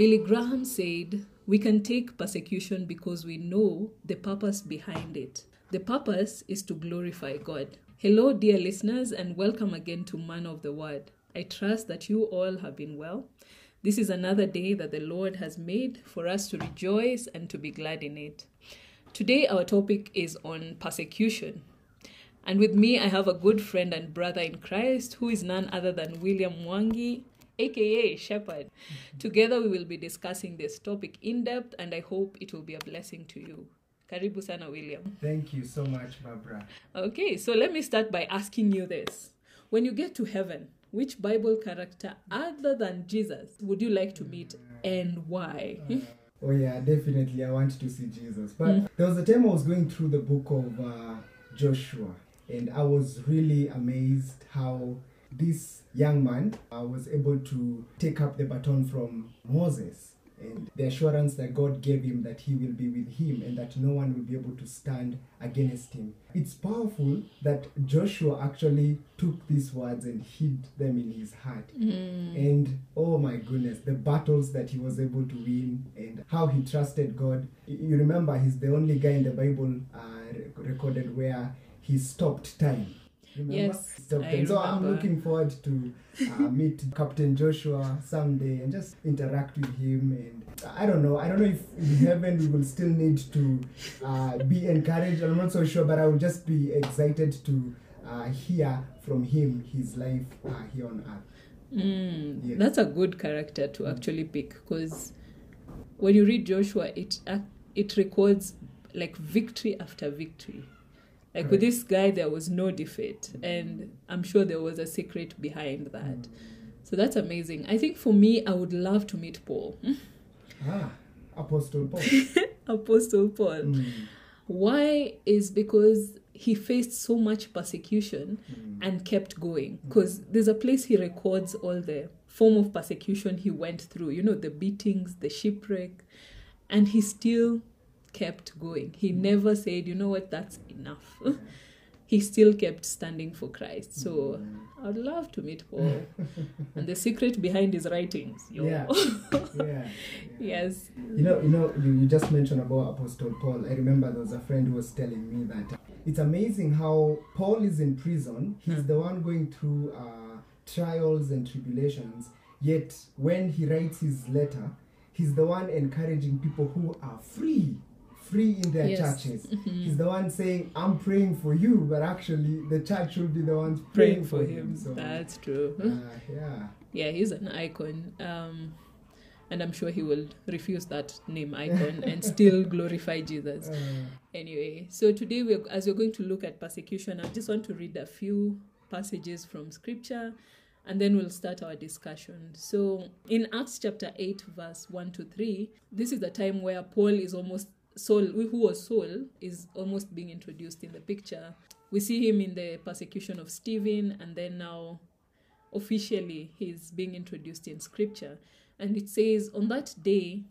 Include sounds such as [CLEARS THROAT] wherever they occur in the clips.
Billy Graham said, We can take persecution because we know the purpose behind it. The purpose is to glorify God. Hello, dear listeners, and welcome again to Man of the Word. I trust that you all have been well. This is another day that the Lord has made for us to rejoice and to be glad in it. Today, our topic is on persecution. And with me, I have a good friend and brother in Christ who is none other than William Mwangi, aka Shepherd. Together, we will be discussing this topic in depth, and I hope it will be a blessing to you. Karibu sana, William. Thank you so much, Barbara. Okay, so let me start by asking you this. When you get to heaven, which Bible character other than Jesus would you like to meet and why? Oh yeah, definitely. I want to see Jesus. But there was a time I was going through the book of uh, Joshua, and I was really amazed how this young man uh, was able to take up the baton from Moses. And the assurance that God gave him that he will be with him and that no one will be able to stand against him. It's powerful that Joshua actually took these words and hid them in his heart. And oh my goodness, the battles that he was able to win and how he trusted God. You remember, he's the only guy in the Bible uh, recorded where he stopped time. Remember? Yes, stopped I. So I'm looking forward to uh, [LAUGHS] meet Captain Joshua someday and just interact with him. And I don't know. I don't know if in heaven we will still need to uh, be encouraged. I'm not so sure, but I will just be excited to uh, hear from him his life uh, here on earth. Mm, Yes. That's a good character to actually pick because when you read Joshua, it ac- it records like victory after victory. Like with this guy, there was no defeat, and I'm sure there was a secret behind that. So that's amazing. I think for me, I would love to meet Paul, Ah, Apostle Paul. [LAUGHS] Apostle Paul. Mm, Why is because he faced so much persecution mm, and kept going because there's a place he records all the form of persecution he went through you know the beatings the shipwreck and he still kept going he never said you know what that's enough [LAUGHS] he still kept standing for christ so i'd love to meet paul [LAUGHS] and the secret behind his writings yo. Yeah. [LAUGHS] yeah. yes You know, you know, you, you just mentioned about Apostle Paul. I remember there was a friend who was telling me that it's amazing how Paul is in prison. He's the one going through uh, trials and tribulations. Yet when he writes his letter, he's the one encouraging people who are free, free in their Yes. churches. [LAUGHS] He's the one saying, "I'm praying for you," but actually, the church should be the ones praying praying, for him So, that's true uh, yeah. yeah he's an icon um and i'm sure he will refuse that name icon [LAUGHS] and still glorify jesus Uh, anyway so today we're as we're going to look at persecution i just want to read a few passages from scripture and then we'll start our discussion so in acts chapter 8 verse 1 to 3 this is the time where paul is almost saul who was saul is almost being introduced in the picture. We see him in the persecution of stephen and then now officially he's being introduced in scripture. And it says on that day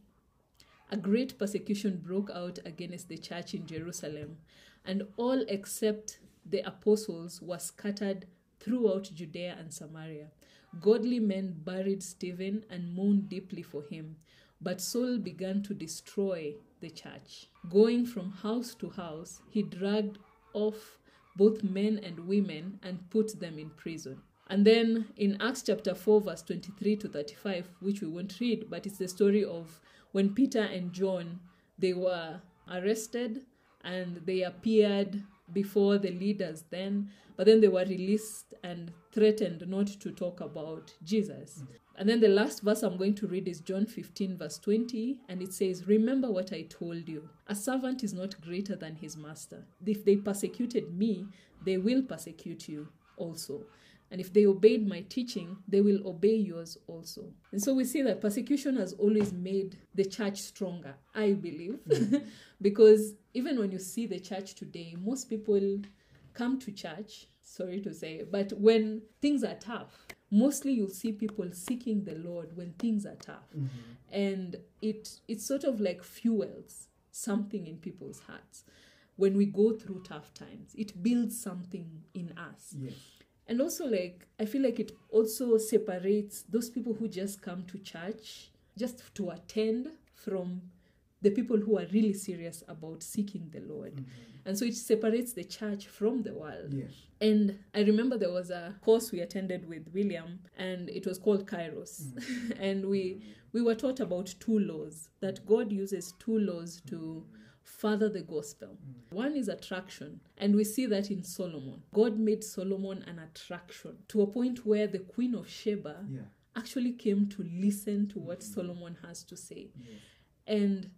a great persecution broke out against the church in Jerusalem, and all except the apostles were scattered throughout Judea and Samaria. Godly men buried Stephen and mourned deeply for him, but Saul began to destroy the church. Going from house to house, he dragged off both men and women and put them in prison. And then in Acts chapter 4, verse 23 to 35, which we won't read, but it's the story of when Peter and John they were arrested and they appeared before the leaders then, but then they were released and threatened not to talk about Jesus. And then the last verse I'm going to read is John 15, verse 20, and it says, Remember what I told you. A servant is not greater than his master. If they persecuted me, they will persecute you also. And if they obeyed my teaching, they will obey yours also. And so we see that persecution has always made the church stronger, I believe. Hmm. [LAUGHS] because even when you see the church today, most people come to church, sorry to say, but when things are tough, mostly you'll see people seeking the Lord when things are tough. Mm-hmm. And it it sort of like fuels something in people's hearts when we go through tough times. It builds something in us. Yes. And also, like, I feel like it also separates those people who just come to church just to attend from the people who are really serious about seeking the Lord. Mhm. And so it separates the church from the world. Yes. And I remember there was a course we attended with William, and it was called Kairos. Mm. [LAUGHS] and we we were taught about two laws that mm. God uses two laws to further the gospel. Mm. One is attraction, and we see that in Solomon. God made Solomon an attraction to a point where the Queen of Sheba Yeah. actually came to listen to what Solomon has to say. Yes. And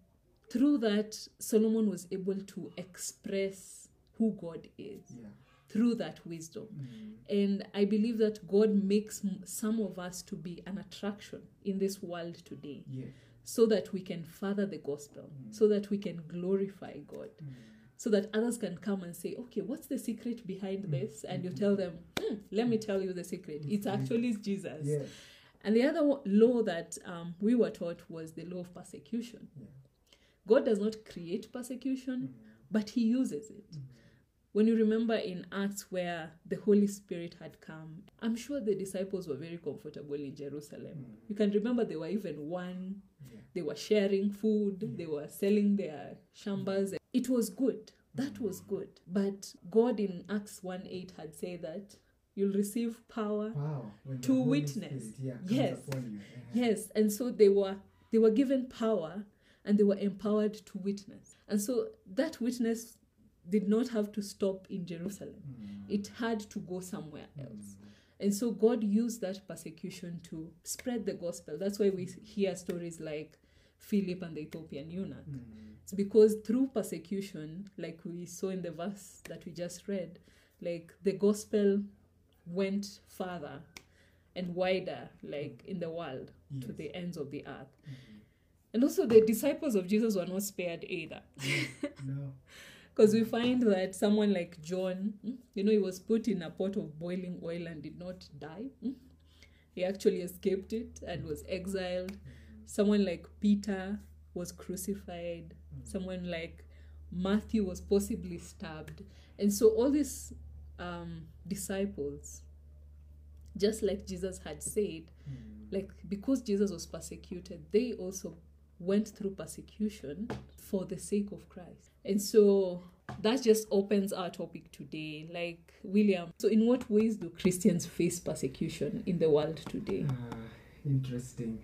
through that, Solomon was able to express who God is Yeah. through that wisdom. Mm. And I believe that God makes some of us to be an attraction in this world today Yes. so that we can further the gospel, so that we can glorify God, so that others can come and say, okay, what's the secret behind this? And you tell them, "Hmm, let me tell you the secret. It's actually Jesus. Yes. And the other law that um, we were taught was the law of persecution. Yeah. God does not create persecution, but He uses it. When you remember in Acts where the Holy Spirit had come, I'm sure the disciples were very comfortable in Jerusalem. You can remember they were even one, they were sharing food, they were selling their shambas. It was good. That was good. But God in Acts 1 8 had said that you'll receive power Wow. To witness. Spirit, yeah, Yes. Uh-huh. Yes, and so they were they were given power and they were empowered to witness. And so that witness did not have to stop in Jerusalem. Hmm. It had to go somewhere hmm. else. And so God used that persecution to spread the gospel. That's why we hear stories like Philip and the Ethiopian eunuch. Hmm. It's because through persecution, like we saw in the verse that we just read, like the gospel went further and wider, like in the world, to the ends of the earth. And also, the disciples of Jesus were not spared either. [LAUGHS] No. [LAUGHS] Because we find that someone like John, mm, you know, he was put in a pot of boiling oil and did not die. mm. He actually escaped it and was exiled. Someone like Peter was crucified. Someone like Matthew was possibly stabbed. And so, all these um, disciples, just like Jesus had said, like because Jesus was persecuted, they also went through persecution for the sake of Christ. And so that just opens our topic today. Like, William, so in what ways do Christians face persecution in the world today? Ah, interesting.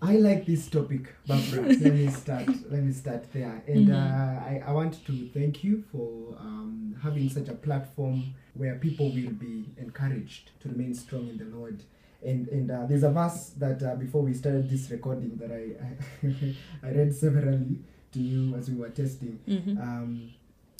I like this topic, Barbara. [LAUGHS] let me start. Let me start there, and Mhm. uh, I, I want to thank you for um, having such a platform where people will be encouraged to remain strong in the Lord. And and uh, there's a verse that uh, before we started this recording that I I, [LAUGHS] I read severally to you as we were testing. Mhm. um,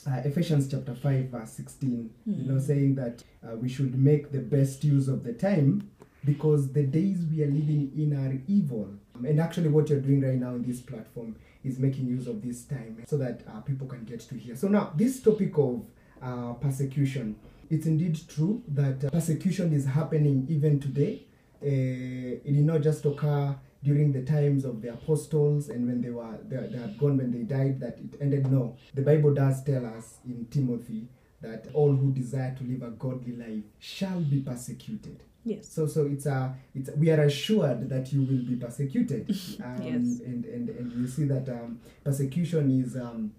uh, Ephesians chapter 5, verse 16, you know, Mhm. saying that uh, we should make the best use of the time because the days we are living in are evil. Um, and actually, what you're doing right now in this platform is making use of this time so that uh, people can get to hear. So, now, this topic of uh, persecution, it's indeed true that persecution is happening even today. Uh, it did not just occur during the times of the apostles and when they were they, they had gone when they died that it ended. No. The bible does tell us in timothy that all who desire to live a godly life shall be persecuted. Yes. so so it's a it's we are assured that you will be persecuted. [LAUGHS] Um, Yes. and, and and you see that um, persecution is um,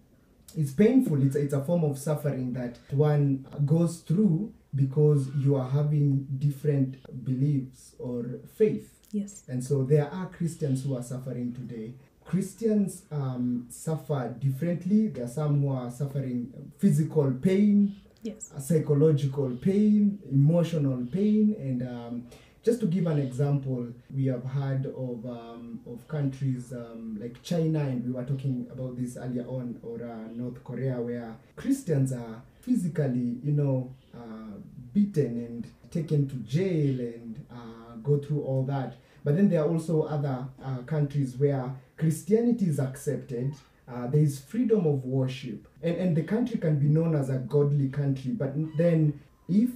it's painful. It's, it's a form of suffering that one goes through because you are having different beliefs or faith Yes. and so there are Christians who are suffering today. Christians um, suffer differently. There are some who are suffering physical pain, Yes. psychological pain, emotional pain, and um, just to give an example, we have heard of um, of countries um, like China, and we were talking about this earlier on, or uh, North Korea, where Christians are physically, you know, uh, beaten and taken to jail and uh, go through all that. But then there are also other uh, countries where Christianity is accepted. Uh, there is freedom of worship, and and the country can be known as a godly country. But then, if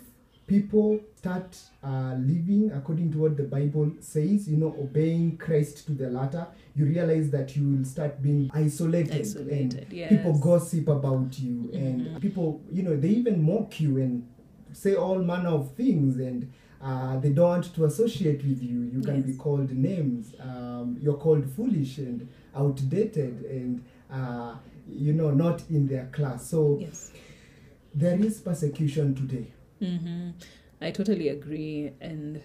people start uh, living according to what the Bible says, you know, obeying Christ to the latter, you realize that you will start being isolated, Isolated, and yes. people gossip about you, Mhm. and people, you know, they even mock you and say all manner of things and uh, they don't want to associate with you. You can be called names. Um, you're called foolish and outdated and, uh, you know, not in their class. So Yes. there is persecution today. hmm I totally agree. And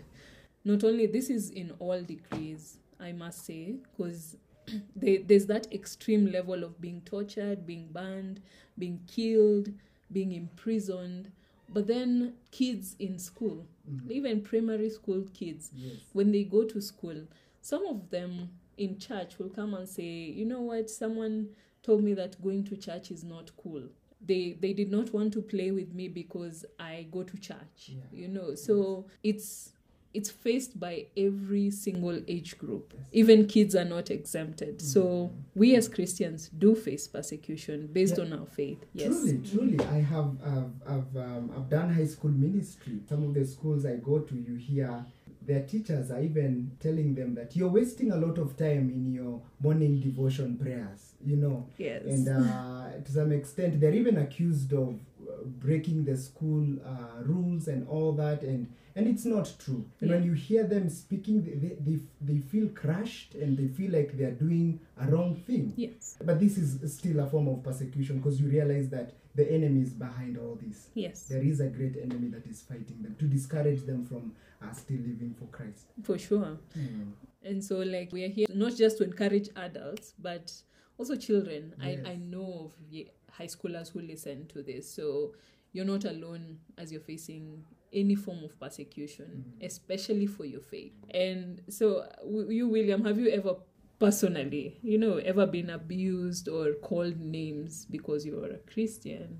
not only this is in all degrees, I must say, because [CLEARS THROAT] there's that extreme level of being tortured, being banned, being killed, being imprisoned. But then kids in school, mm-hmm. even primary school kids, Yes. when they go to school, some of them in church will come and say, you know what, someone told me that going to church is not cool. They they did not want to play with me because I go to church. Yeah. You know, so it's it's faced by every single age group. Yes. Even kids are not exempted. So Mhm. we as Christians do face persecution based Yeah. on our faith. Yes. Truly, truly, I have I've I've, um, I've done high school ministry. Some of the schools I go to, you hear their teachers are even telling them that you're wasting a lot of time in your morning devotion prayers. You know, Yes. and uh, to some extent, they're even accused of uh, breaking the school uh, rules and all that, and and it's not true. And when you hear them speaking, they, they, they, they feel crushed and they feel like they're doing a wrong thing. yes. But this is still a form of persecution because you realize that the enemy is behind all this. Yes. There is a great enemy that is fighting them to discourage them from uh, still living for Christ. For sure. And so, like, we are here not just to encourage adults, but also children. Yes. I, I know of high schoolers who listen to this. So, you're not alone as you're facing any form of persecution, Mhm. especially for your faith. And so, you, William, have you ever personally, you know, ever been abused or called names because you're a Christian?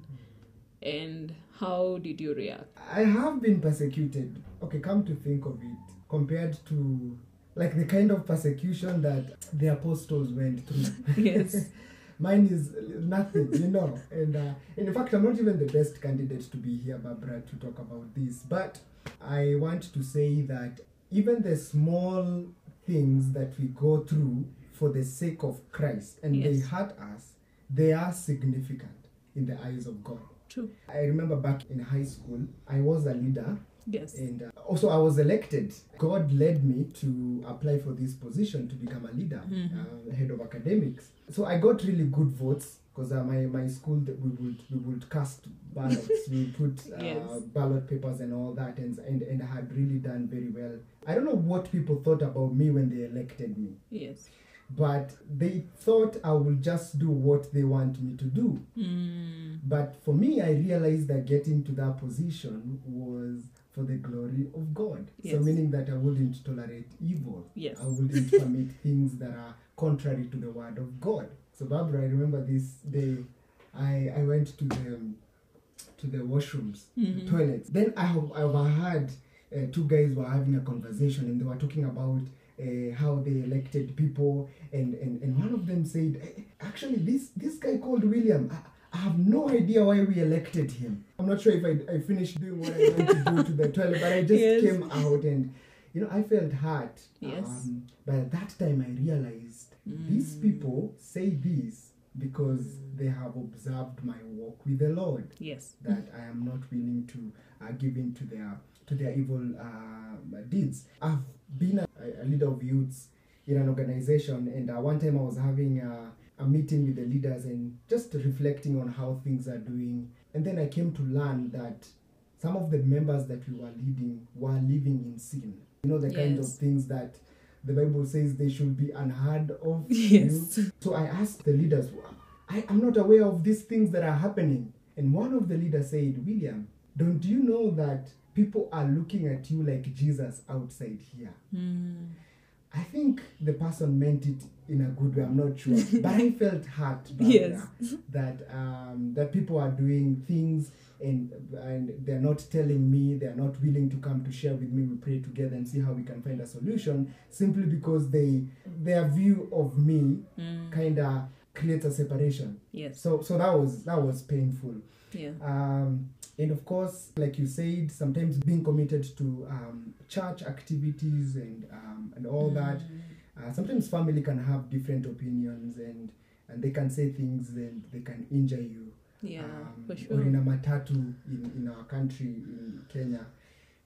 And how did you react? I have been persecuted. Okay, come to think of it, compared to like the kind of persecution that the apostles went through. [LAUGHS] Yes. [LAUGHS] Mine is nothing, you know. And uh, in fact, I'm not even the best candidate to be here, Barbara, to talk about this. But I want to say that even the small things that we go through for the sake of Christ and they hurt us, they are significant in the eyes of God. True. I remember back in high school, I was a leader Yes. and uh, also I was elected. God led me to apply for this position to become a leader, Mhm. uh, head of academics. So I got really good votes because uh, my my school that we would we would cast ballots, we [LAUGHS] put uh, Yes. ballot papers and all that, and, and and I had really done very well. I don't know what people thought about me when they elected me, Yes. but they thought I will just do what they want me to do. Mm. But for me, I realized that getting to that position was for the glory of God. So, meaning that I wouldn't tolerate evil. Yes. I wouldn't [LAUGHS] permit things that are contrary to the word of God. So, Barbara, I remember this day I, I went to the to the washrooms, Mhm. the toilets. Then I have I overheard uh, two guys were having a conversation and they were talking about uh, how they elected people and, and, and one of them said "Eh, actually this this guy called William I, I have no idea why we elected him. I'm not sure if I, I finished doing what I wanted to do to the toilet, but I just [LAUGHS] Yes. came out and you know I felt hurt. Yes. Um, but at that time I realized these Mm. people say this because they have observed my walk with the Lord Yes. that I am not willing to uh, give in to their to their evil uh, deeds. I've been a, a leader of youths in an organization, and uh, one time I was having a, a meeting with the leaders and just reflecting on how things are doing. And then I came to learn that some of the members that we were leading were living in sin. You know, the kind of things that the Bible says they should be unheard of. [LAUGHS] Yes. You- So I asked the leaders, I am not aware of these things that are happening. And one of the leaders said, William, don't you know that people are looking at you like Jesus outside here? Mm. I think the person meant it in a good way. I'm not sure, [LAUGHS] but I felt hurt. Yes. that um, that people are doing things and and they're not telling me. They're not willing to come to share with me. We pray together and see how we can find a solution. Simply because they their view of me Mm. kind of creates a separation. Yes. So so that was that was painful. Yeah. Um, and of course, like you said, sometimes being committed to um, church activities and um, and all that. Mm. Uh, sometimes family can have different opinions and and they can say things and they can injure you. Yeah, Um, for Or in a matatu in, in our country in Kenya,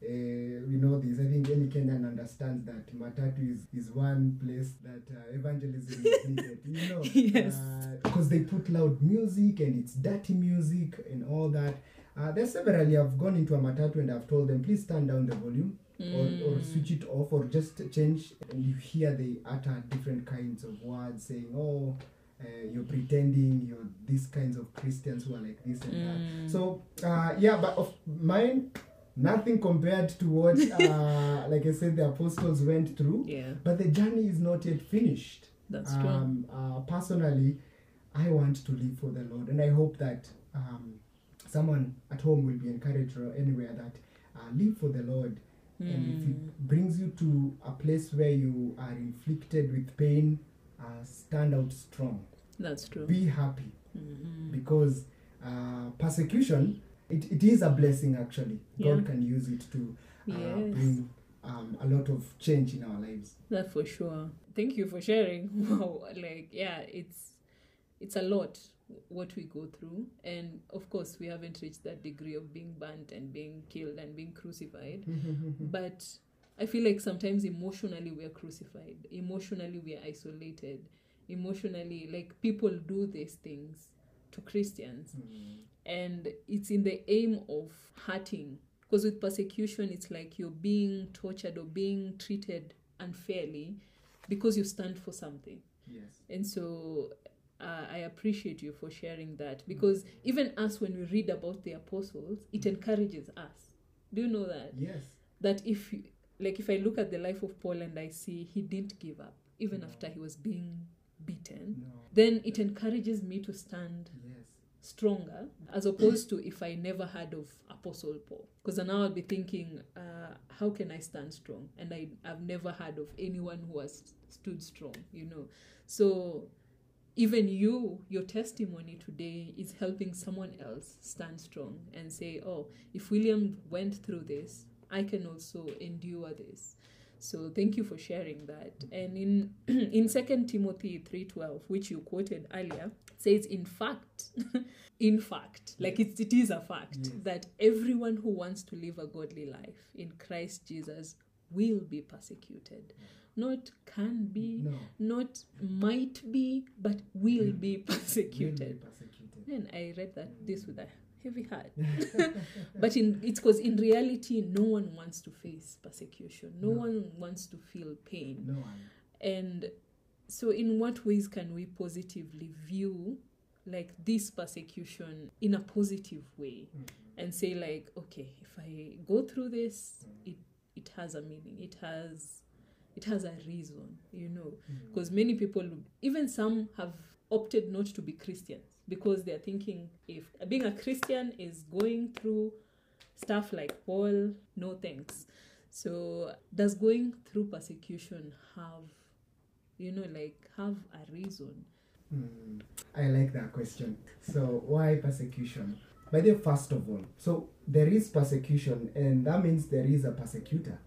Uh, we know this. I think any Kenyan understands that Matatu is, is one place that uh, evangelism is [LAUGHS] needed. You know, Yes. because they put loud music and it's dirty music and all that. Uh, there's severally I've gone into a matatu and I've told them please turn down the volume or, or Mm. switch it off or just change and you hear they utter different kinds of words saying oh uh, you're pretending you're these kinds of Christians who are like this and that. Mm. So uh, yeah, but of mine, nothing compared to what, [LAUGHS] uh, like I said, the apostles went through. yeah, But the journey is not yet finished. that's true. Um, uh, personally, I want to live for the Lord, and I hope that um, someone at home will be encouraged or anywhere that uh, live for the Lord. And if Mm. it brings you to a place where you are inflicted with pain, uh, stand out strong. That's true. Be happy Mhm. because uh, persecution it, it is a blessing actually Yeah. god can use it to uh, Yes. bring um, a lot of change in our lives That for sure. Thank you for sharing. [LAUGHS] Wow, like yeah, it's it's a lot what we go through, and of course we haven't reached that degree of being burnt and being killed and being crucified. [LAUGHS] but I feel like sometimes emotionally we are crucified. Emotionally we are isolated. Emotionally, like people do these things to Christians Mm. and it's in the aim of hurting because with persecution it's like you're being tortured or being treated unfairly because you stand for something yes and so uh, i appreciate you for sharing that because even us when we read about the apostles it encourages us do you know that yes that if you, like if i look at the life of paul and i see he didn't give up even No. after he was being beaten no then it encourages me to stand yes stronger as opposed to if I never heard of Apostle Paul. Because now I'll be thinking, uh, how can I stand strong? And I, I've never heard of anyone who has stood strong, you know. So even you, your testimony today is helping someone else stand strong and say, oh, if William went through this, I can also endure this. So thank you for sharing that. And in [CLEARS THROAT] in Second Timothy three twelve, which you quoted earlier, says, in fact, [LAUGHS] in fact, like it, it is a fact Yes. that everyone who wants to live a godly life in Christ Jesus will be persecuted. Not can be, no not might be, but will be Will persecuted. be persecuted And I read that this with a heavy heart. [LAUGHS] [LAUGHS] but in it's because in reality, no one wants to face persecution. No, No. one wants to feel pain. no one And so, in what ways can we positively view like this persecution in a positive way Mhm. and say like, okay, if I go through this, Mm. it it has a meaning. It has it has a reason, you know Mhm. because many people even some have opted not to be christians because they're thinking if being a christian is going through stuff like paul no thanks so does going through persecution have you know like have a reason Mm, I like that question. So, why persecution? By the first of all, so there is persecution, and that means there is a persecutor,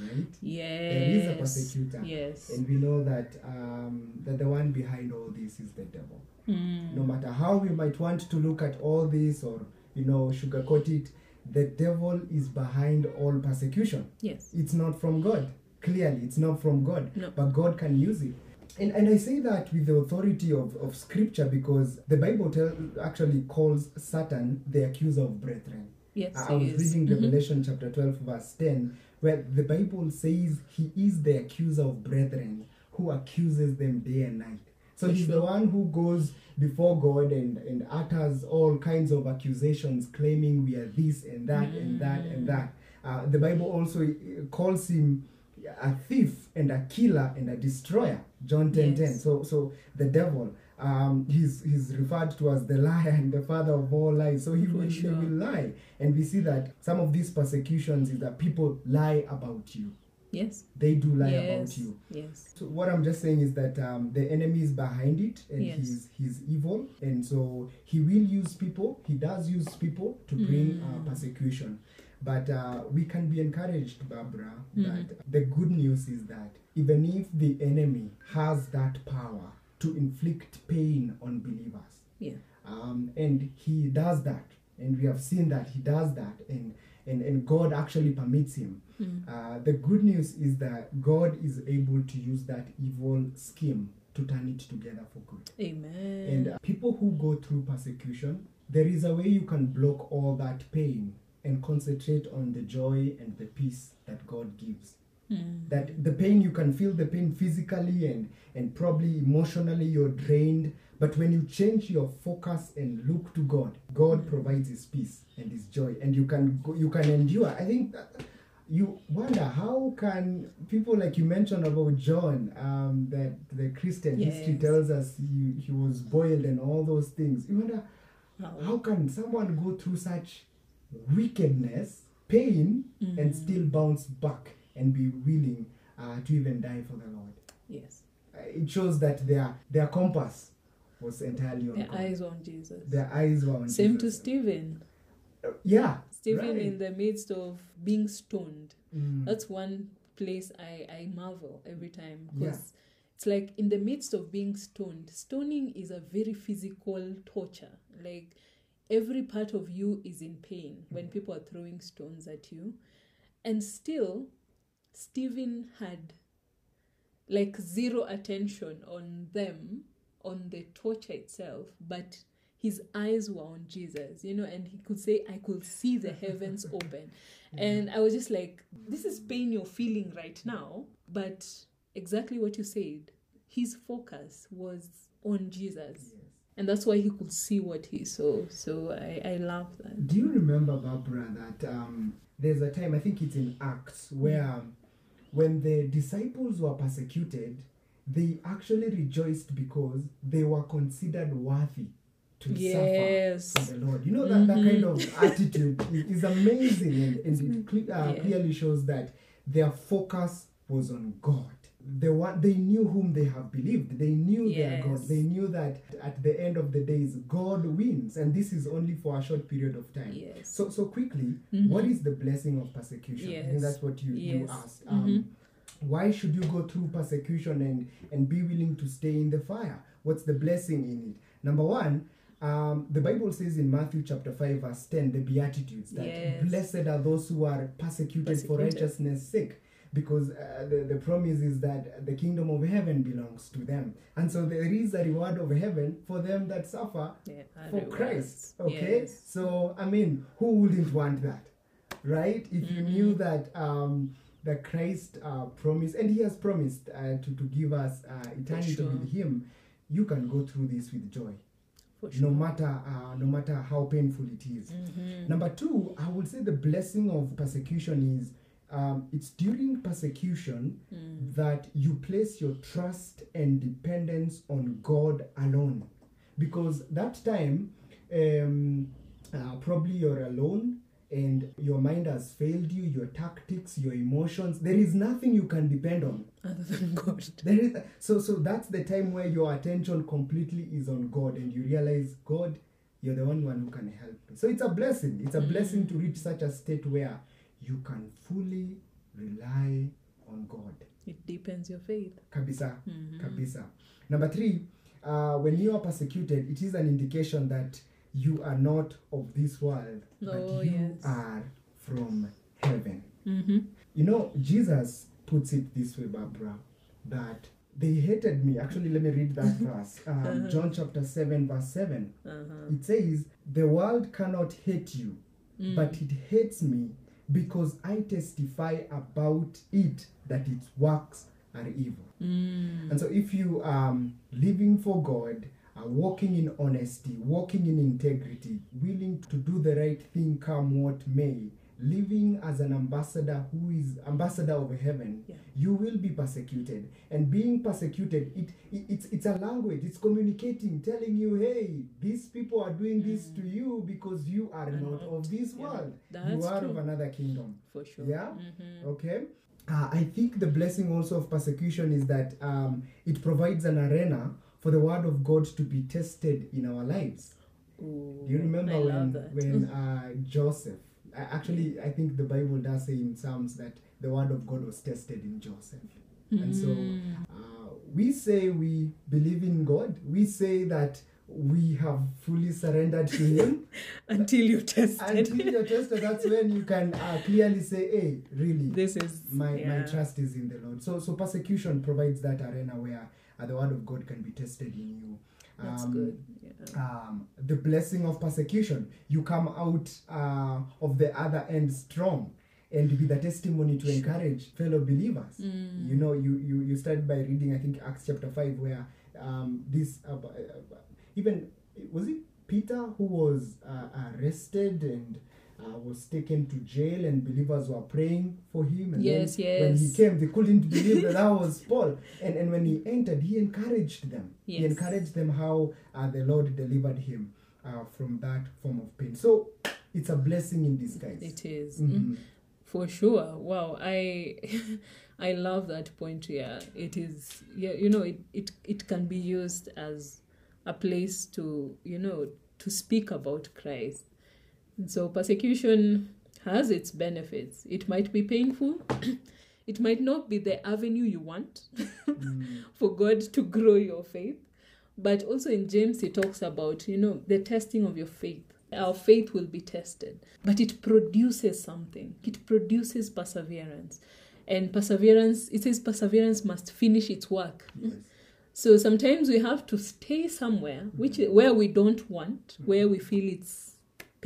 right? yes There is a persecutor, yes and we know that um, that the one behind all this is the devil. Mm. No matter how we might want to look at all this or you know sugarcoat it, the devil is behind all persecution. yes It's not from God. Clearly, it's not from God. No. But God can use it. And, and I say that with the authority of, of scripture because the Bible tell, actually calls Satan the accuser of brethren. yes I was reading Mhm. Revelation chapter 12, verse 10, where the Bible says he is the accuser of brethren who accuses them day and night. So he's the one who goes before God and, and utters all kinds of accusations, claiming we are this and that and that and Mm. that. Uh, the Bible also uh, calls him a thief and a killer and a destroyer. John 10 10. So, so the devil, um, he's, he's referred to as the liar and the father of all lies. So he will, sure. will lie. And we see that some of these persecutions is that people lie about you. yes They do lie yes about you. yes So what I'm just saying is that um, the enemy is behind it, and Yes. he's he's evil, and so he will use people. He does use people to bring Mm. uh, persecution. But uh, we can be encouraged, Barbara, Mhm. that the good news is that even if the enemy has that power to inflict pain on believers, Yeah. um, and he does that, and we have seen that he does that, and and, and God actually permits him. Mm. Uh, the good news is that God is able to use that evil scheme to turn it together for good. Amen. And uh, people who go through persecution, there is a way you can block all that pain and concentrate on the joy and the peace that God gives. Mm. That the pain, you can feel the pain physically and, and probably emotionally, you're drained. But when you change your focus and look to God, God Mm. provides His peace and His joy, and you can go, you can endure. I think that you wonder how can people like you mentioned about John, um, that the Christian history tells us he, he was boiled and all those things. You wonder how can someone go through such wickedness, pain, and Mm. still bounce back and be willing uh, to even die for the Lord? Yes. Uh, it shows that their their compass was entirely on Their God. eyes on Jesus. Their eyes were on Same to Stephen. Uh, yeah. Stephen Right. in the midst of being stoned. Mm. That's one place I, I marvel every time Yeah. because it's like in the midst of being stoned, stoning is a very physical torture. Like every part of you is in pain when people are throwing stones at you. And still, Stephen had like zero attention on them, on the torture itself, but his eyes were on Jesus, you know, and he could say, I could see the heavens [LAUGHS] open. And I was just like, this is pain you're feeling right now, but exactly what you said. His focus was on Jesus. Yes. And that's why he could see what he saw. So I, I love that. Do you remember, Barbara, that um, there's a time, I think it's in Acts, where um, when the disciples were persecuted, they actually rejoiced because they were considered worthy to Yes. suffer for the Lord. You know, that, that kind of attitude is amazing and, and it cle- uh, Yeah. clearly shows that their focus was on God. They, wa- they knew whom they have believed. They knew their God. They knew that at the end of the days, God wins. And this is only for a short period of time. Yes. So, so quickly, Mhm. what is the blessing of persecution? I think that's what you, you asked. Um, Mhm. Why should you go through persecution and, and be willing to stay in the fire? What's the blessing in it? Number one, um, the Bible says in Matthew chapter 5, verse 10, the Beatitudes, that Yes. blessed are those who are persecuted, for righteousness' sake. Because uh, the, the promise is that the kingdom of heaven belongs to them. And so there is a reward of heaven for them that suffer Yeah, for rewards. Christ. Okay, Yes. so I mean, who wouldn't want that, right? If you Mhm. knew that um, that Christ uh, promised, and He has promised uh, to to give us uh, eternity sure. with Him, you can go through this with joy, For no matter uh, no matter how painful it is. Mhm. Number two, I would say the blessing of persecution is. Um, it's during persecution Mm. that you place your trust and dependence on God alone. Because that time, um, uh, probably you're alone and your mind has failed you, your tactics, your emotions. There is nothing you can depend on. Other than God. [LAUGHS] There is so so that's the time where your attention completely is on God and you realize God, you're the only one who can help me. So it's a blessing. It's a Mm. blessing to reach such a state where you can fully rely on God. It deepens your faith. Kabisa. Mhm. Kabisa. Number three, uh, when you are persecuted, it is an indication that you are not of this world, Oh, but you yes. are from heaven. Mm-hmm. You know, Jesus puts it this way, Barbara, that they hated me. Actually, let me read that [LAUGHS] verse. Um, John chapter 7, verse 7. Uh-huh. It says, The world cannot hate you, Mm. but it hates me because I testify about it that its works are evil. Mm. And so, if you are um, living for God, are walking in honesty, walking in integrity, willing to do the right thing, come what may, living as an ambassador who is ambassador of heaven, Yeah. you will be persecuted. And being persecuted, it, it it's it's a language. It's communicating, telling you, hey, these people are doing this to you because you are not not. of this Yeah. world. That's you are true. of another kingdom. For sure. Yeah? Mhm. Okay. Uh, I think the blessing also of persecution is that um, it provides an arena for the word of God to be tested in our lives. Ooh, Do you remember when when [LAUGHS] uh, Joseph? Actually, I think the Bible does say in Psalms that the word of God was tested in Joseph. And so Mm. uh, we say we believe in God. We say that we have fully surrendered to Him. [LAUGHS] until you tested. Until you're tested, that's when you can uh, clearly say, "Hey, really, this is my yeah. my trust is in the Lord." So so persecution provides that arena where uh, the word of God can be tested in you. That's Um, good. Yeah. um, the blessing of persecution. You come out uh, of the other end strong and with a testimony to encourage fellow believers. Mm. You know, you, you, you start by reading, I think, Acts chapter 5, where um, this, uh, uh, even, was it Peter who was uh, arrested and uh, was taken to jail and believers were praying for him and Yes, then when he came they couldn't believe that that [LAUGHS] was paul and, and when he entered he encouraged them Yes. he encouraged them how uh, the lord delivered him uh, from that form of pain so it's a blessing in disguise It is. Mhm. Mm. For sure. Wow. I [LAUGHS] I love that point yeah. It is yeah, you know, it, it it can be used as a place to, you know, to speak about Christ. And so persecution has its benefits. It might be painful. [CLEARS THROAT] it might not be the avenue you want [LAUGHS] Mm. for God to grow your faith. But also in James, he talks about, you know, the testing of your faith. Our faith will be tested, but it produces something. It produces perseverance. And perseverance, it says perseverance must finish its work. yes So sometimes we have to stay somewhere which where we don't want, where we feel it's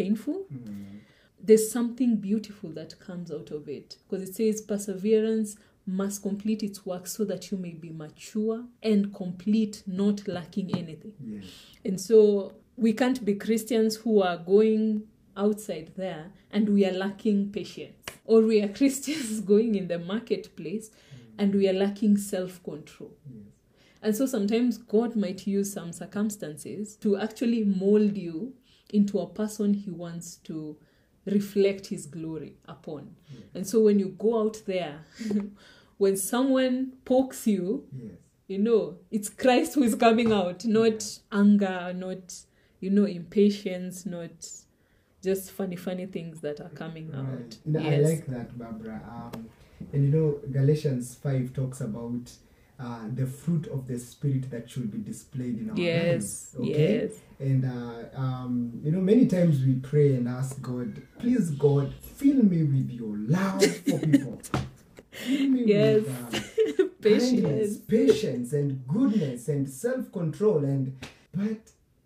painful. Mm. There's something beautiful that comes out of it because it says perseverance must complete its work so that you may be mature and complete, not lacking anything. yes And so we can't be Christians who are going outside there and we are lacking patience. Or we are [LAUGHS] Christians going in the marketplace and we are lacking self control. yes And so sometimes God might use some circumstances to actually mold you into a person he wants to reflect his glory upon. Yes. And so when you go out there, [LAUGHS] when someone pokes you, yes you know, it's Christ who is coming out, not anger, not, you know, impatience, not just funny, funny things that are coming out. Right. No, I Yes. like that, Barbara. Um, and you know, Galatians 5 talks about uh, the fruit of the Spirit that should be displayed in our Yes, lives. Okay? yes. And, uh, um, you know, many times we pray and ask God, please, God, fill me with your love for people. Fill me Yes. with uh, [LAUGHS] kindness, Patience. patience, and goodness, and self control. And But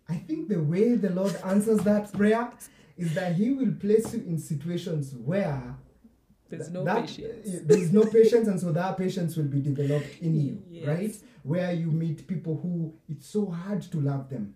I think the way the Lord answers that prayer is that He will place you in situations where There's no that- patience. There's no [LAUGHS] patience, and so that patience will be developed in you, Yes. right? Where you meet people who it's so hard to love them.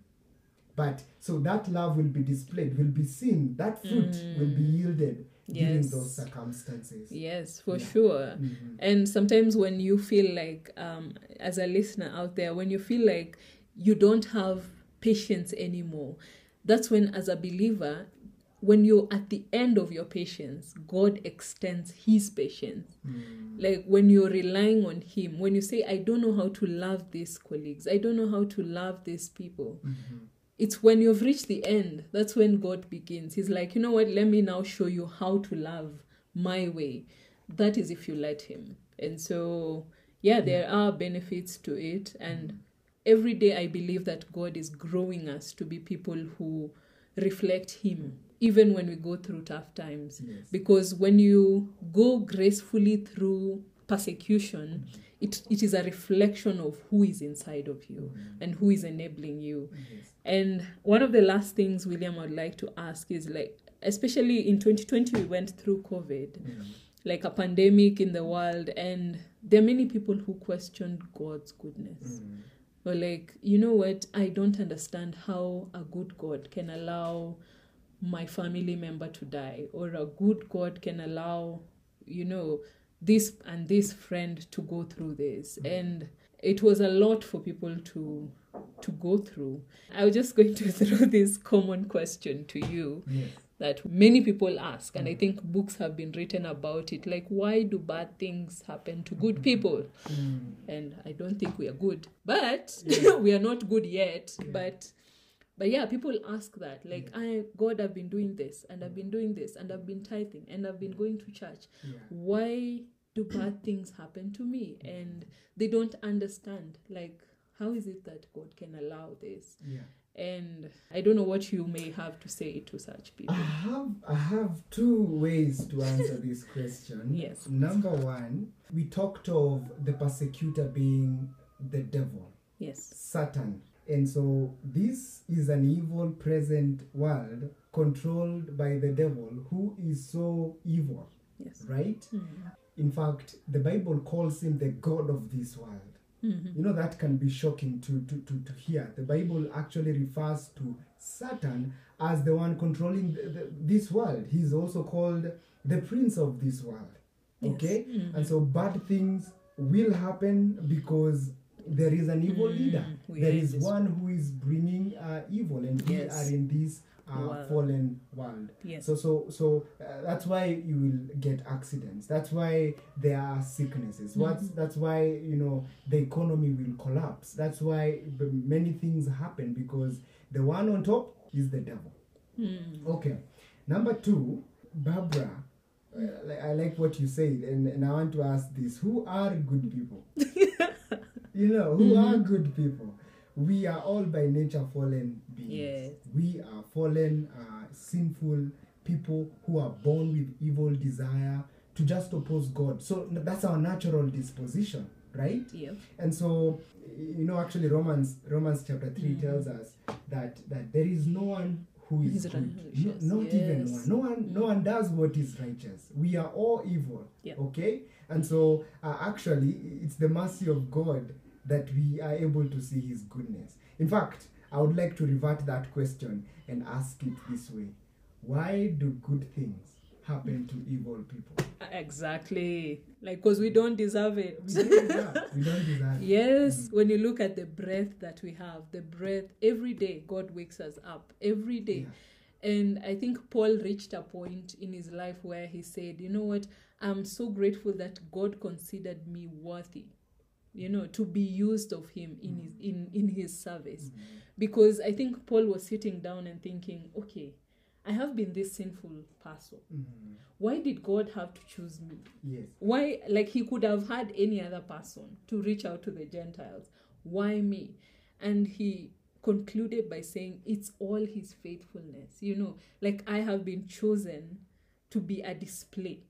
But so that love will be displayed, will be seen, that fruit will be yielded during Mm. Those circumstances. Yes, for Yeah. sure. Mhm. And sometimes when you feel like, um, as a listener out there, when you feel like you don't have patience anymore, that's when, as a believer, when you're at the end of your patience, God extends His patience. Mm. Like when you're relying on Him, when you say, I don't know how to love these colleagues, I don't know how to love these people, Mhm. it's when you've reached the end that's when god begins. He's like you know what? Let me now show you how to love my way. That is if you let him. And so yeah there are benefits to it. And every day i believe that god is growing us to be people who reflect him even when we go through tough times Yes. because when you go gracefully through persecution it, it is a reflection of who is inside of you and who is enabling you Yes. and one of the last things, William, I'd like to ask is like, especially in 2020, we went through COVID, Mm. like a pandemic in the world, and there are many people who questioned God's goodness. Mm. Or like, you know what? I don't understand how a good God can allow my family member to die, or a good God can allow, you know, this and this friend to go through this. And it was a lot for people to to go through. I was just going to [LAUGHS] throw this common question to you Yes. that many people ask, and I think books have been written about it. Like, why do bad things happen to good people? Mm. and I don't think we are good, but [LAUGHS] we are not good yet. But but yeah, people ask that mm. like, I God, I've been doing this and I've been doing this and I've been tithing and I've been going to church. Why do bad things happen to me? And they don't understand like how is it that God can allow this? Yeah. And I don't know what you may have to say to such people. I have I have two ways to answer [LAUGHS] this question. Yes. Number one, we talked of the persecutor being the devil, Yes. Satan. And so this is an evil present world controlled by the devil who is so evil, Yes. right? Mhm. In fact, the Bible calls him the God of this world. Mhm. You know, that can be shocking to, to, to, to hear. The Bible actually refers to Satan as the one controlling the, the, this world. He's also called the prince of this world. Yes. Okay? Mhm. And so bad things will happen because there is an evil Mm, leader. There is one who is bringing uh, evil, and we are in this uh, World. fallen world. Yes. So so so uh, that's why you will get accidents. That's why there are sicknesses. What's Mhm. that's why you know the economy will collapse. That's why many things happen because the one on top is the devil. Mm. Okay. Number two, Barbara. uh, I like what you said, and, and I want to ask this: Who are good people? [LAUGHS] you know, who are Mhm. good people? We are all by nature fallen beings. Yes. We are fallen, uh, sinful people who are born with evil desire to just oppose God. So that's our natural disposition, right? Yeah. And so, you know, actually, Romans Romans chapter three Mm. tells us that that there is no one who is good, no, not even one. No one, no one does what is righteous. We are all evil. Yeah. Okay, and so uh, actually, it's the mercy of God that we are able to see His goodness. In fact, I would like to revert that question and ask it this way: Why do good things happen to evil people? [LAUGHS] Exactly. Like, because we don't deserve it. We don't deserve. we don't deserve. it. Yes, when you look at the breath that we have, the breath, every day God wakes us up, every day. Yeah. And I think Paul reached a point in his life where he said, You know what? I'm so grateful that God considered me worthy, you know, to be used of him in his in, in his service. Mhm. Because I think Paul was sitting down and thinking, Okay, I have been this sinful person. Mhm. Why did God have to choose me? Yes. why like he could have had any other person to reach out to the gentiles why me and he concluded by saying it's all his faithfulness you know like i have been chosen to be a display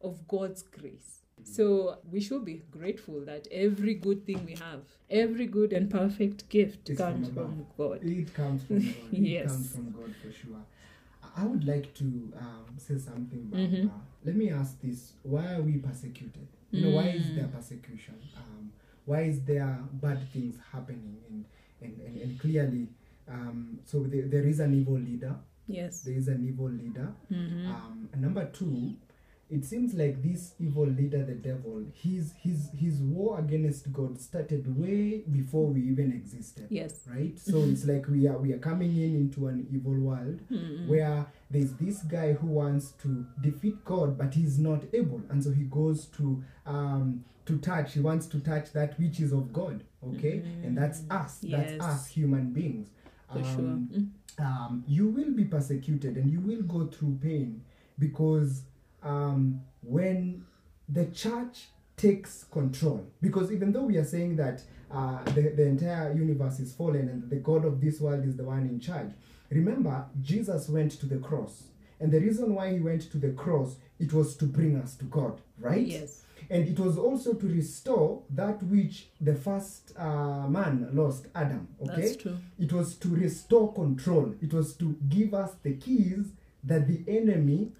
of god's grace so we should be grateful that every good thing we have every good and perfect gift from comes above. from god It comes from God. It [LAUGHS] Yes. comes from God for sure. I- would like to um, say something. Mhm. Let me ask this: Why are we persecuted? You know, why is Mm. there persecution? Um, why is there bad things happening? And and, and, and clearly, um, so there, there is an evil leader. yes There is an evil leader. Mhm. Um, number two, it seems like this evil leader, the devil, his his his war against God started way before we even existed yes. right? So it's like we are we are coming in into an evil world Mhm. where there's this guy who wants to defeat god but he's not able. And so he goes to um to touch he wants to touch that which is of god okay? And that's us Yes. that's us human beings. For sure. Um, Mm. um, you will be persecuted and you will go through pain because um, when the church takes control, because even though we are saying that uh, the, the entire universe is fallen and the God of this world is the one in charge, remember, Jesus went to the cross. And the reason why he went to the cross, it was to bring us to God, right? yes And it was also to restore that which the first uh, man lost, Adam, okay? that's true It was to restore control. It was to give us the keys that the enemy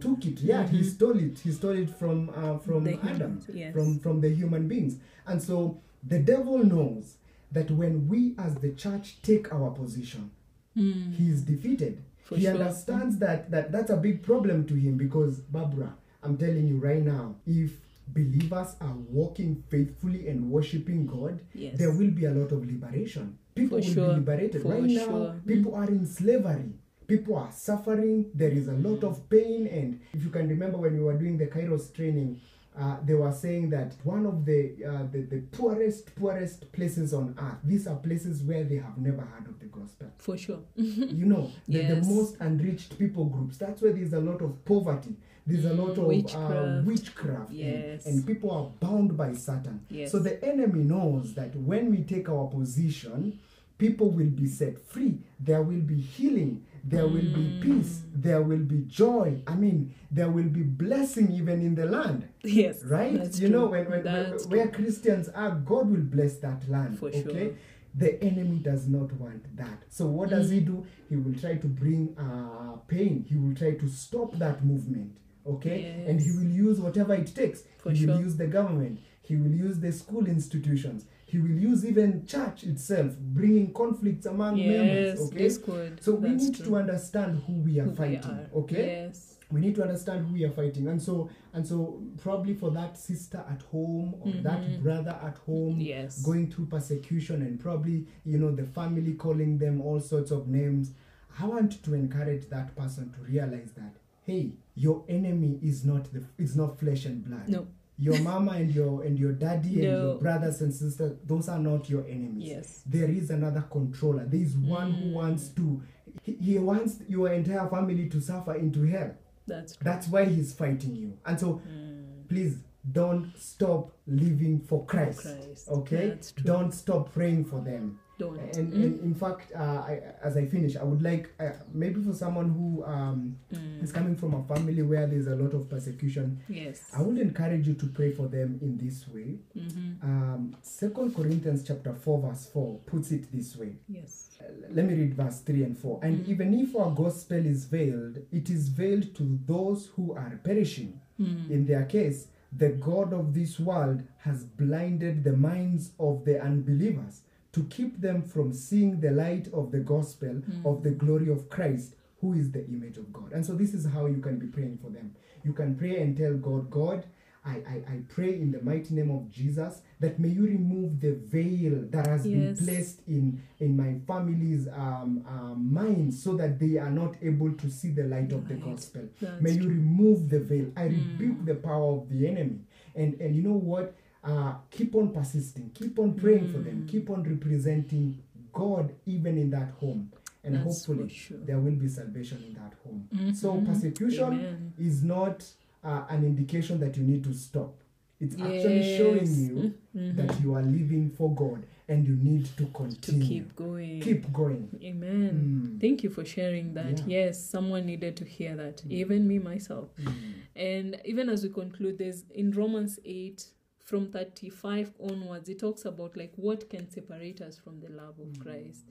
took it. Yeah, he Mhm. stole it. He stole it from uh, from The Adam, humans, yes. from from the human beings. And so the devil knows that when we as the church take our position, Mm. he is defeated. For he sure. understands that, that that's a big problem to him because Barbara, I'm telling you right now, if believers are walking faithfully and worshiping God, Yes. there will be a lot of liberation. People For will sure. be liberated. For right now, sure. people are in slavery. People are suffering. There is a lot of pain. And if you can remember when we were doing the Kairos training, uh, they were saying that one of the, uh, the the poorest poorest places on earth. These are places where they have never heard of the gospel. For sure. [LAUGHS] you know, the, the most unreached people groups. That's where there's a lot of poverty. There's a lot of Witchcraft. Uh, witchcraft. and- and people are bound by Satan. Yes. So the enemy knows that when we take our position, people will be set free there will be healing there will be peace there will be joy i mean there will be blessing even in the land. Yes. right? you true. know when, when, when where christians are god will bless that land For okay? sure. the enemy does not want that. So what does he Mm. do? He will try to bring uh, pain. He will try to stop that movement okay? And he will use whatever it takes. For he will use the government. He will use the school institutions he will use even church itself bringing conflicts among Yes. members okay Discord. so we That's need true. to understand who we are Who we fighting are. okay Yes. we need to understand who we are fighting and so and so probably for that sister at home or that Mhm. brother at home Yes. going through persecution and probably you know the family calling them all sorts of names i want to encourage that person to realize that hey your enemy is not the is not flesh and blood No. Your mama and your and your daddy and your brothers and sisters those are not your enemies Yes. there is another controller there is one who Mm. wants to he, he wants your entire family to suffer into hell That's true. that's why he's fighting you and so Mm. please don't stop living for christ, Christ. okay don't stop praying for them Don't. and, Mm. and in fact uh, I, as i finish i would like uh, maybe for someone who um, Mm. is coming from a family where there's a lot of persecution Yes. i would encourage you to pray for them in this way Mm-hmm. um, 2 corinthians chapter 4 verse 4 puts it this way Yes. Uh, let me read verse 3 and 4 and Mhm. even if our gospel is veiled it is veiled to those who are perishing Mm. in their case, the God of this world has blinded the minds of the unbelievers to keep them from seeing the light of the gospel Mm. of the glory of Christ, who is the image of God. And so, this is how you can be praying for them. You can pray and tell God, God, I, I, I pray in the mighty name of Jesus that may you remove the veil that has Yes. been placed in, in my family's um, um, minds so that they are not able to see the light of the gospel. That's May you true. remove the veil. I Mm. rebuke the power of the enemy. And and you know what? Uh, keep on persisting. Keep on praying for them. Mm. Keep on representing God even in that home. And That's hopefully sure. there will be salvation in that home. So Mhm. persecution Amen. is not uh, an indication that you need to stop. It's actually showing Yes. you Mhm. that you are living for God and you need to continue. to keep going. Keep going. Amen. Mm. Thank you for sharing that. Yeah. Yes, someone needed to hear that. Mm. Even me myself. Mm. And even as we conclude, there's in Romans 8, from 35 onwards, it talks about like what can separate us from the love of mm. Christ.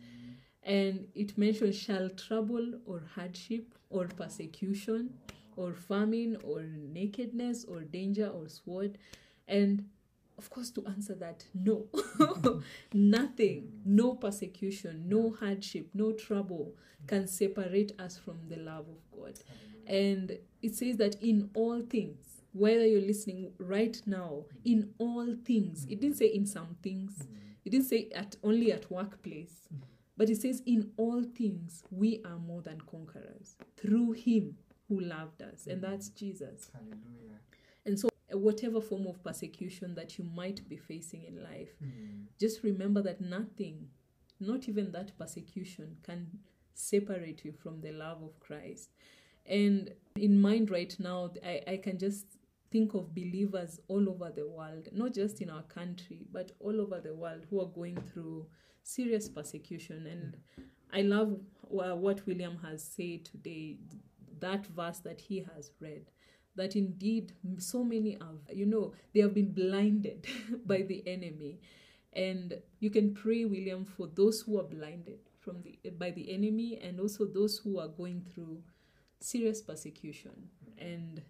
And it mentions shall trouble or hardship or persecution or famine or nakedness or danger or sword. And of course, to answer that, no. [LAUGHS] [LAUGHS] Nothing, no persecution, no hardship, no trouble can separate us from the love of God. And it says that in all things, whether you're listening right now, in all things, it didn't say in some things, mm-hmm. it didn't say at only at workplace, mm-hmm. but it says in all things we are more than conquerors through him who loved us, and that's mm-hmm. Jesus. Hallelujah. And so whatever form of persecution that you might be facing in life, Mm. just remember that nothing, not even that persecution, can separate you from the love of Christ. And in mind right now, I, I can just think of believers all over the world, not just in our country, but all over the world who are going through serious persecution. And I love what William has said today, that verse that he has read that indeed so many have you know they have been blinded [LAUGHS] by the enemy and you can pray william for those who are blinded from the by the enemy and also those who are going through serious persecution and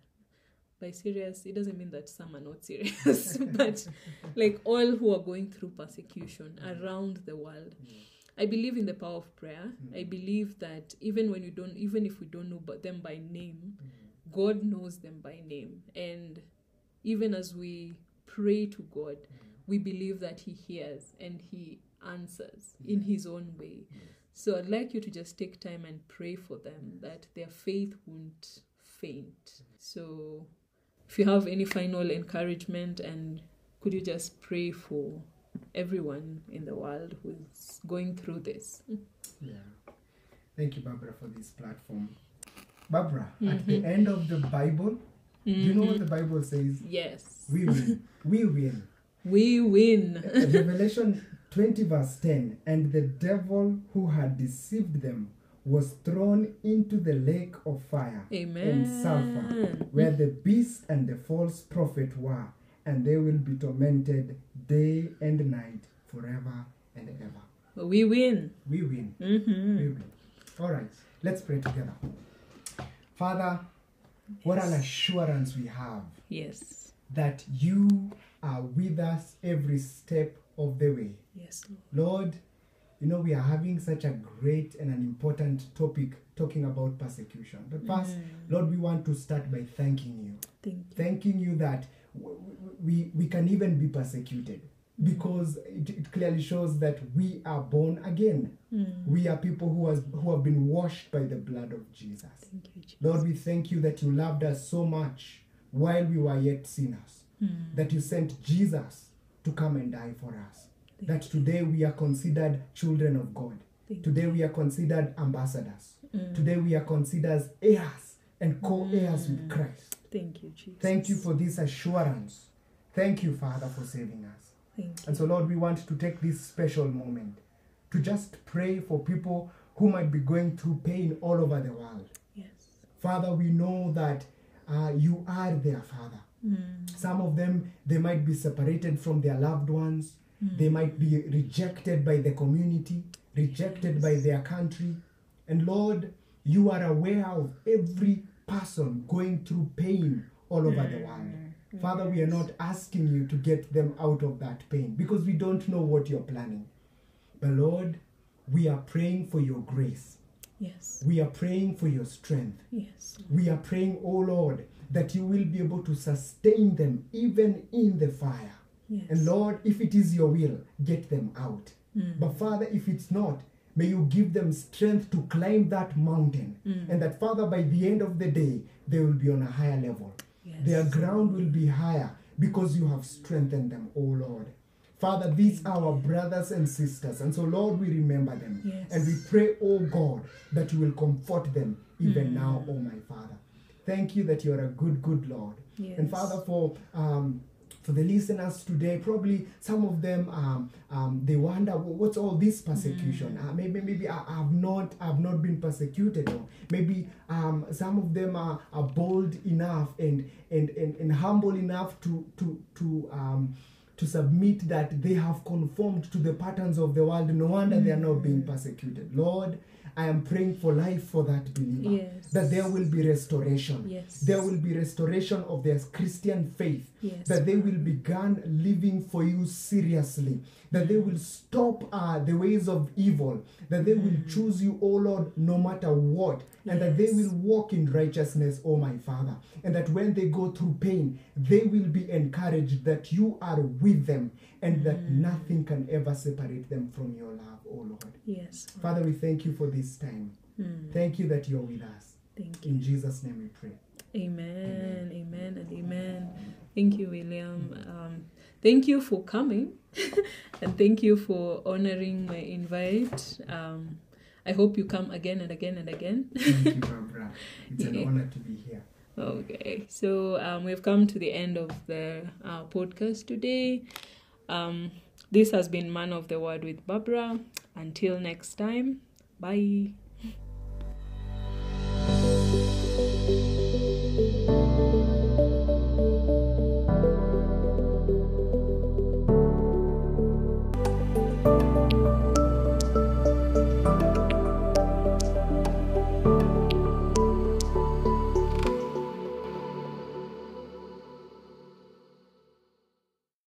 by serious it doesn't mean that some are not serious [LAUGHS] but like all who are going through persecution mm-hmm. around the world. I believe in the power of prayer. Mm-hmm. I believe that even when you don't, even if we don't know but them by name, mm-hmm. God knows them by name. And even as we pray to God, we believe that He hears and He answers in His own way. So I'd like you to just take time and pray for them that their faith won't faint. So if you have any final encouragement and could you just pray for everyone in the world who's going through this? Yeah. Thank you, Barbara, for this platform. Barbara, at Mhm. the end of the Bible, do you know what the Bible says? Yes. We win. we win. We win. Revelation 20 verse 10 and the devil who had deceived them was thrown into the lake of fire Amen. and sulfur where the beast and the false prophet were and they will be tormented day and night forever and ever We win. we win hmm we win all right let's pray together father what an assurance we have Yes. that you are with us every step of the way Yes, Lord. Lord, you know, we are having such a great and an important topic talking about persecution. But first, Mm. Lord, we want to start by thanking you. Thank you. Thanking you that we, we can even be persecuted because it, it clearly shows that we are born again. Mm. We are people who, has, who have been washed by the blood of Jesus. Thank you, Jesus. Lord, we thank you that you loved us so much while we were yet sinners, Mm. that you sent Jesus to come and die for us. That today we are considered children of God. Today we are considered ambassadors. Mm. Today we are considered heirs and co heirs with Mm. Christ. Thank you, Jesus. Thank you for this assurance. Thank you, Father, for saving us. Thank you. And so, Lord, we want to take this special moment to just pray for people who might be going through pain all over the world. Yes. Father, we know that uh, you are their Father. Mm. Some of them, they might be separated from their loved ones. Mm. They might be rejected by the community, rejected by their country. And Lord, you are aware of every person going through pain all over the world. Mm. Father, we are not asking you to get them out of that pain because we don't know what you're planning. But Lord, we are praying for your grace. Yes. We are praying for your strength. Yes. We are praying, oh Lord, that you will be able to sustain them even in the fire. Yes. And Lord, if it is your will, get them out. Mm. But Father, if it's not, may you give them strength to climb that mountain. Mm. And that, Father, by the end of the day, they will be on a higher level. yes. Their ground will be higher because you have strengthened them, oh Lord. Father, these are our brothers and sisters. And so, Lord, we remember them. Yes. And we pray, oh God, that you will comfort them even Mm. now, oh my Father. Thank you that you are a good, good Lord. Yes. And Father, for um, for the listeners today, probably some of them um, um, they wonder "Wh- what's all this persecution. Uh, maybe maybe I, I've not I've not been persecuted, or maybe um, some of them are, are bold enough and, and and and humble enough to to to um, to submit that they have conformed to the patterns of the world. No wonder they are not being persecuted. Lord, I am praying for life for that believer. Yes. That there will be restoration. Yes. There will be restoration of their Christian faith. Yes. That they will begin living for you seriously. That they will stop uh, the ways of evil. That they will choose you, O Lord, no matter what. And that they will walk in righteousness, O my Father. And that when they go through pain, they will be encouraged that you are with them and that nothing can ever separate them from your love, O Lord. Yes. Father, we thank you for this time. Mm. Thank you that you're with us. Thank you. In Jesus' name we pray. Amen, amen, and amen. Thank you, William. Um, thank you for coming, [LAUGHS] and thank you for honoring my invite. Um, I hope you come again and again and again. Thank you, [LAUGHS] Barbara. It's an Yeah. honor to be here. Okay, so um, we've come to the end of the uh, podcast today. Um, this has been Man of the Word with Barbara. Until next time, bye.